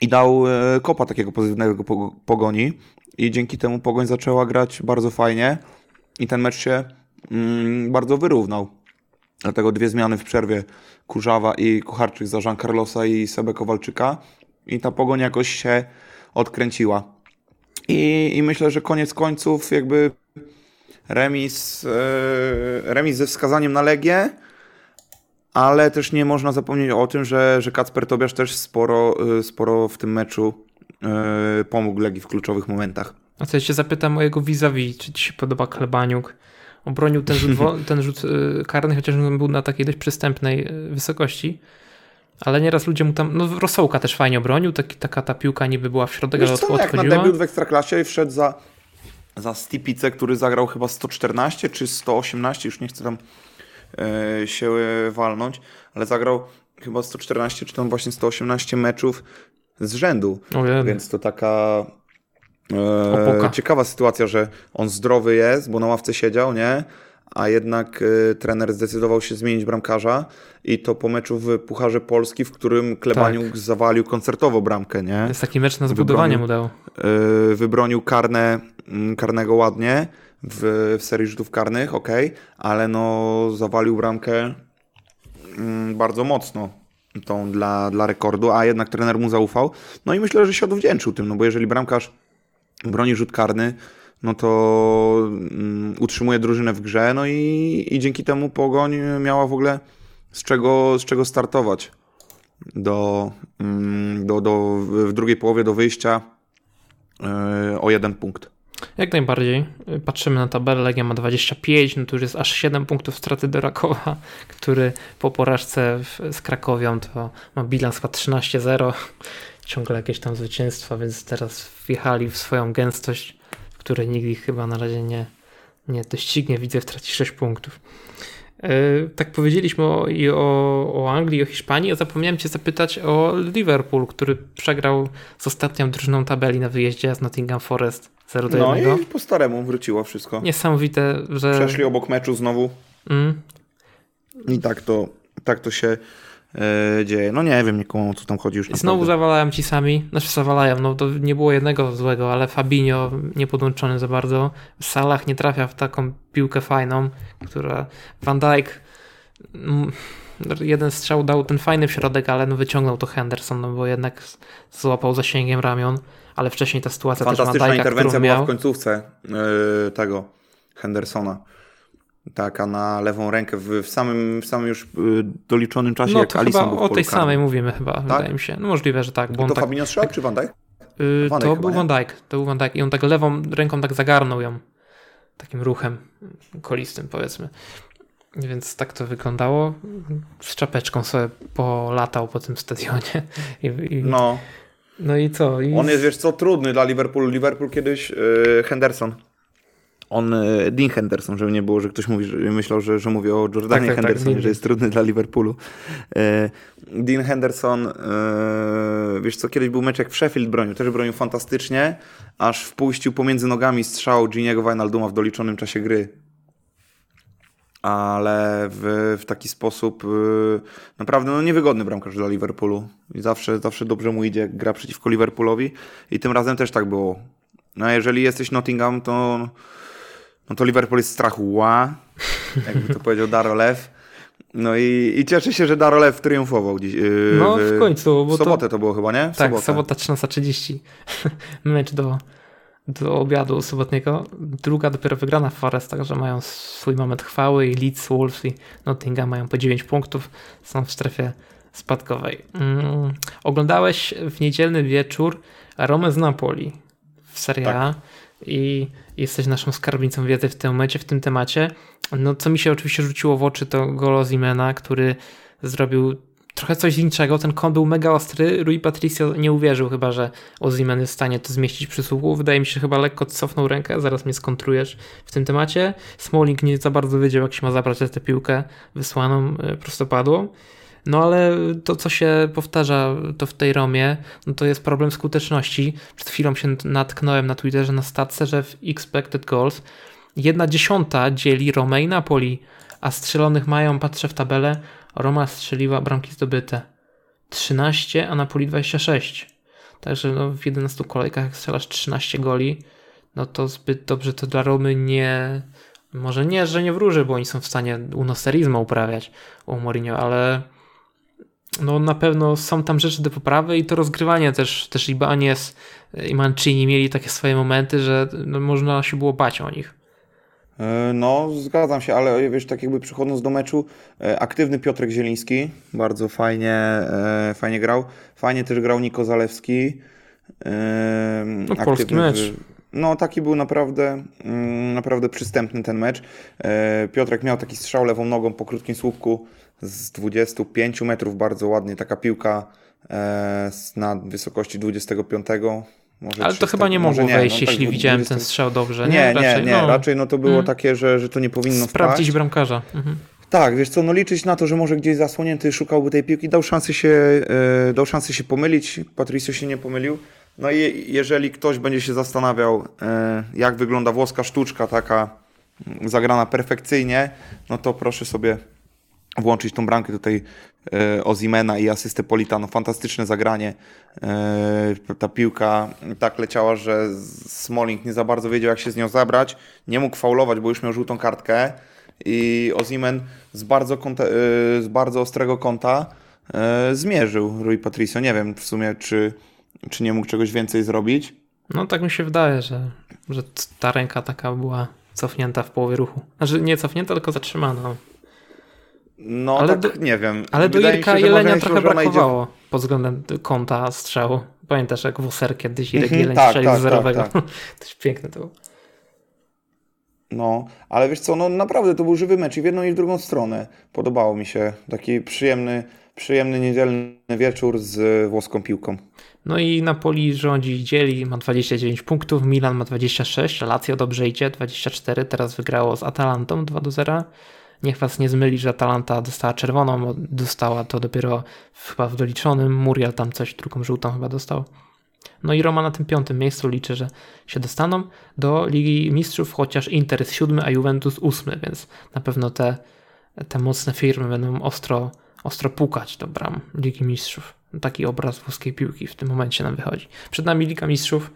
i dał e, kopa takiego pozytywnego po- pogoni. I dzięki temu pogoń zaczęła grać bardzo fajnie i ten mecz się mm, bardzo wyrównał. Dlatego dwie zmiany w przerwie Kurzawa i Kucharczyk za Jean Carlosa i Sebę Kowalczyka. I ta pogoń jakoś się odkręciła. I, I myślę, że koniec końców jakby remis, e, remis ze wskazaniem na Legię, ale też nie można zapomnieć o tym, że, że Kacper Tobiasz też sporo, e, sporo w tym meczu e, pomógł Legii w kluczowych momentach. A co ja cię zapytam o jego vis-a-vis, czy ci się podoba Klebaniuk? Obronił ten rzut, ten rzut y, karny, chociaż on był na takiej dość przystępnej y, wysokości. Ale nieraz ludzie mu tam. No, Rosołka też fajnie obronił, taki, taka ta piłka niby była w środek, ale Wiesz co, od, no jak na debiut w Ekstraklasie wszedł za, za Stipicę, który zagrał chyba 114 czy 118, już nie chcę tam e, się e, walnąć, ale zagrał chyba 114 czy tam właśnie 118 meczów z rzędu, więc to taka Opoka. e, ciekawa sytuacja, że on zdrowy jest, bo na ławce siedział, nie? a jednak y, trener zdecydował się zmienić bramkarza i to po meczu w Pucharze Polski, w którym Klebaniuk tak. zawalił koncertowo bramkę, nie? To jest taki mecz na zbudowanie mu dał. Y, wybronił karne, y, karnego ładnie w, w serii rzutów karnych, ok, ale no zawalił bramkę mm, bardzo mocno tą dla, dla rekordu, a jednak trener mu zaufał. No i myślę, że się odwdzięczył tym, no bo jeżeli bramkarz broni rzut karny, no to um, utrzymuje drużynę w grze, no i, i dzięki temu Pogoń miała w ogóle z czego, z czego startować do, um, do, do, w drugiej połowie do wyjścia yy, o jeden punkt. Jak najbardziej. Patrzymy na tabelę, Legia ma 25, no to już jest aż 7 punktów straty do Rakowa, który po porażce z Krakowią to ma bilans chyba 13-0, ciągle jakieś tam zwycięstwa, więc teraz wjechali w swoją gęstość, w której nikt ich chyba na razie nie, nie doścignie. Widzę, traci 6 punktów. Yy, tak powiedzieliśmy o, i o, o Anglii, o Hiszpanii, a zapomniałem Cię zapytać o Liverpool, który przegrał z ostatnią drużyną tabeli na wyjeździe z Nottingham Forest 0 do No 1. i po staremu wróciło wszystko. Niesamowite, że... Przeszli obok meczu znowu. Mm. I tak to, tak to się e, dzieje. No nie wiem nikomu o co tam chodzi już naprawdę. Znowu zawalają ci sami. Znaczy zawalają, no to nie było jednego złego, ale Fabinho nie podłączony za bardzo. Salah nie trafia w taką piłkę fajną, która Van Dijk mm, jeden strzał dał ten fajny w środek, ale no wyciągnął to Henderson, no bo jednak złapał zasięgiem ramion ale wcześniej ta sytuacja Fantastyczna też Fantastyczna interwencja była miał. w końcówce yy, tego Hendersona. Taka na lewą rękę w, w, samym, w samym już yy, doliczonym czasie, no, jak Alisson był o tej samej mówimy chyba, tak? wydaje mi się. No możliwe, że tak. Bo to tak, Fabinho strzał, tak, czy Van Dijk? Yy, Van Dijk to był Van Dijk. To był Van Dijk i on tak lewą ręką tak zagarnął ją takim ruchem kolistym powiedzmy. Więc tak to wyglądało. Z czapeczką sobie polatał po tym stadionie. I, i, no. No i co? I... On jest, wiesz co, trudny dla Liverpoolu. Liverpool kiedyś, yy, Henderson. On, yy, Dean Henderson, żeby nie było, że ktoś mówi, że myślał, że, że mówi o Jordanie tak, tak, tak Hendersonie, tak, że jest trudny dla Liverpoolu. Yy, Dean Henderson, yy, wiesz co, kiedyś był mecz jak w Sheffield bronił, też bronił fantastycznie, aż wpuścił pomiędzy nogami strzał Giniego Wijnalduma w doliczonym czasie gry ale w, w taki sposób yy, naprawdę no, niewygodny bramkarz dla Liverpoolu. I zawsze, zawsze dobrze mu idzie, jak gra przeciwko Liverpoolowi. I tym razem też tak było. No a jeżeli jesteś Nottingham, to, no to Liverpool jest strachu ła, jakby to powiedział Darolew. No i, i cieszę się, że Darolew triumfował dziś. Yy, no w, w końcu. Bo w sobotę to, to było chyba, nie? W tak, sobotę. sobota 13.30. Mecz do do obiadu sobotniego. Druga dopiero wygrana w Forest, także mają swój moment chwały i Leeds, Wolves i Nottingham mają po 9 punktów, są w strefie spadkowej. Mm. Oglądałeś w niedzielny wieczór Romę z Napoli w Serie A tak. I jesteś naszą skarbnicą wiedzy w tym momencie, w tym temacie. No, co mi się oczywiście rzuciło w oczy, to golo Zimena, który zrobił trochę coś innego. Ten kon był mega ostry. Rui Patricio nie uwierzył chyba, że Ozyman jest w stanie to zmieścić przy słuchu. Wydaje mi się, chyba lekko cofnął rękę. Zaraz mnie skontrujesz w tym temacie. Smalling nie za bardzo wiedział, jak się ma zabrać tę piłkę wysłaną e, prostopadłą. No ale to, co się powtarza to w tej Romie, no to jest problem skuteczności. Przed chwilą się natknąłem na Twitterze na statce, że w expected goals jedna dziesiąta dzieli Romę i Napoli, a strzelonych mają, patrzę w tabelę, Roma strzeliła bramki zdobyte 13, a Napoli 26. Także no, w 11 kolejkach, jak strzelasz 13 goli, no to zbyt dobrze to dla Romy nie. Może nie, że nie wróży, bo oni są w stanie unosterizmu uprawiać u Mourinho, ale no na pewno są tam rzeczy do poprawy i to rozgrywanie też, też Ibanez i Mancini mieli takie swoje momenty, że no, można się było bać o nich. E, no, zgadzam się, ale wiesz, tak jakby przychodząc do meczu, e, aktywny Piotrek Zieliński, bardzo fajnie, e, fajnie grał. Fajnie też grał Niko Zalewski. No, polski mecz. No, taki był naprawdę, mm, naprawdę przystępny ten mecz. Piotrek miał taki strzał lewą nogą po krótkim słupku z 25 metrów, bardzo ładnie. Taka piłka na wysokości 25 może Ale to chyba nie mogło nie, wejść, no, jeśli tak, widziałem 20... ten strzał dobrze. Nie, nie, raczej, nie. No. Raczej no to było hmm. takie, że, że to nie powinno Sprawdzić wpaść. bramkarza. Mhm. Tak, wiesz co, no liczyć na to, że może gdzieś zasłonięty szukałby tej piłki, dał szansę się, yy, dał szansę się pomylić, Patricio się nie pomylił. No i jeżeli ktoś będzie się zastanawiał, yy, jak wygląda włoska sztuczka taka zagrana perfekcyjnie, no to proszę sobie włączyć tą bramkę tutaj e, Ozimena i asystę Politano. Fantastyczne zagranie. E, ta piłka tak leciała, że Smalling nie za bardzo wiedział, jak się z nią zabrać. Nie mógł faulować, bo już miał żółtą kartkę. I Ozimen z bardzo, kąta, e, z bardzo ostrego kąta zmierzył Rui Patricio. Nie wiem w sumie, czy, czy nie mógł czegoś więcej zrobić. No tak mi się wydaje, że, że ta ręka taka była cofnięta w połowie ruchu. Znaczy nie cofnięta, tylko zatrzymana. No ale tak, do, nie wiem. Ale do Irka się, Jelenia trochę brakowało idzie... pod względem kąta strzału. Pamiętasz jak Wuser kiedyś Irek -hmm, Jeleń tak, strzelił tak, zerowego. Tak, tak. piękne to było. No, ale wiesz co, no naprawdę to był żywy mecz i w jedną i w drugą stronę. Podobało mi się. Taki przyjemny, przyjemny niedzielny wieczór z włoską piłką. No i Napoli rządzi dzieli, ma 29 punktów, Milan ma 26, Lazio dobrze idzie, 24, teraz wygrało z Atalantą 2 do 0. Niech was nie zmyli, że Atalanta dostała czerwoną, dostała to dopiero chyba w doliczonym, Muriel tam coś, drugą żółtą chyba dostał. No i Roma na tym piątym miejscu liczę, że się dostaną do Ligi Mistrzów, chociaż Inter jest siódmy, a Juventus ósmy, więc na pewno te, te mocne firmy będą ostro, ostro pukać do bram Ligi Mistrzów. Taki obraz włoskiej piłki w tym momencie nam wychodzi. Przed nami Liga Mistrzów,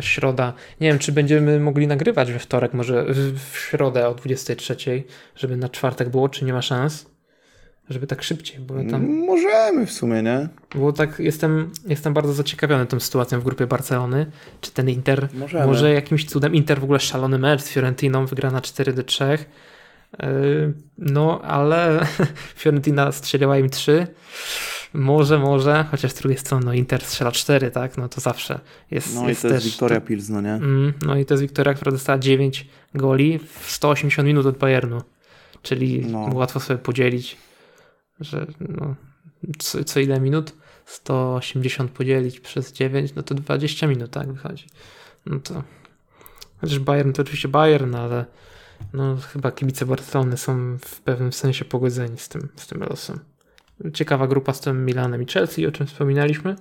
środa. Nie wiem, czy będziemy mogli nagrywać we wtorek, może w, środę o 23, żeby na czwartek było, czy nie ma szans? Żeby tak szybciej, bo tam... Możemy w sumie, nie? Bo tak jestem, jestem bardzo zaciekawiony tą sytuacją w grupie Barcelony. Czy ten Inter, Możemy. może jakimś cudem, Inter w ogóle szalony mecz z Fiorentiną, wygra na 4 do 3. E, no, ale Fiorentina strzeliła im 3. Może, może, chociaż z drugiej strony no Inter strzela 4, tak? No to zawsze jest. No jest i to jest Wiktoria Pilsno, nie? Mm, no i to jest Wiktoria, która dostała 9 goli w 180 minut od Bayernu. Czyli no. łatwo sobie podzielić, że no, co, co ile minut? 180 podzielić przez 9, no to 20 minut, tak wychodzi. No to. Chociaż Bayern to oczywiście Bayern, ale no, chyba kibice Barcelony są w pewnym sensie pogodzeni z tym, z tym losem. Ciekawa grupa z tym Milanem i Chelsea, o czym wspominaliśmy.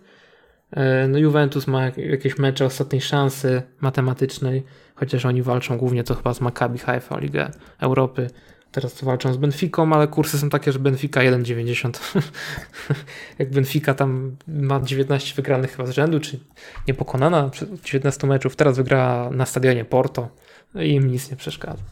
E, no Juventus ma jakieś mecze ostatniej szansy matematycznej, chociaż oni walczą głównie to chyba z Maccabi Haifa Ligę Europy. Teraz walczą z Benficą, ale kursy są takie, że Benfica 1,90. Jak Benfica tam ma 19 wygranych chyba z rzędu, czy niepokonana przez 19 meczów, teraz wygra na stadionie Porto i im nic nie przeszkadza.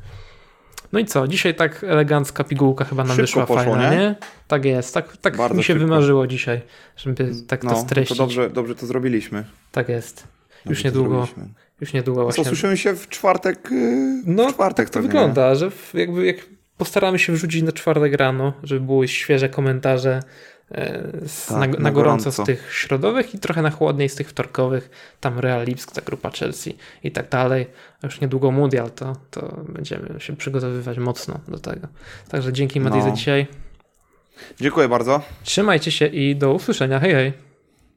No i co? Dzisiaj tak elegancka pigułka chyba nam szybko wyszła poszło, fajna, nie? nie? Tak jest. Tak, tak mi się szybko. wymarzyło dzisiaj, żeby tak no, to streścić. To dobrze, dobrze to zrobiliśmy. Tak jest. Dobrze już niedługo. Już niedługo właśnie. Co, słyszymy się w czwartek? Yy, no, w czwartek tak to wygląda, nie? że jakby jak postaramy się wrzucić na czwartek rano, żeby były świeże komentarze z, tak, na, na, na gorąco, gorąco, z tych środowych i trochę na chłodniej z tych wtorkowych, tam Real Lipsk, ta grupa Chelsea i tak dalej. Już niedługo Mundial, to, to będziemy się przygotowywać mocno do tego. Także dzięki Mati no. za dzisiaj. Dziękuję bardzo. Trzymajcie się i do usłyszenia. Hej, hej.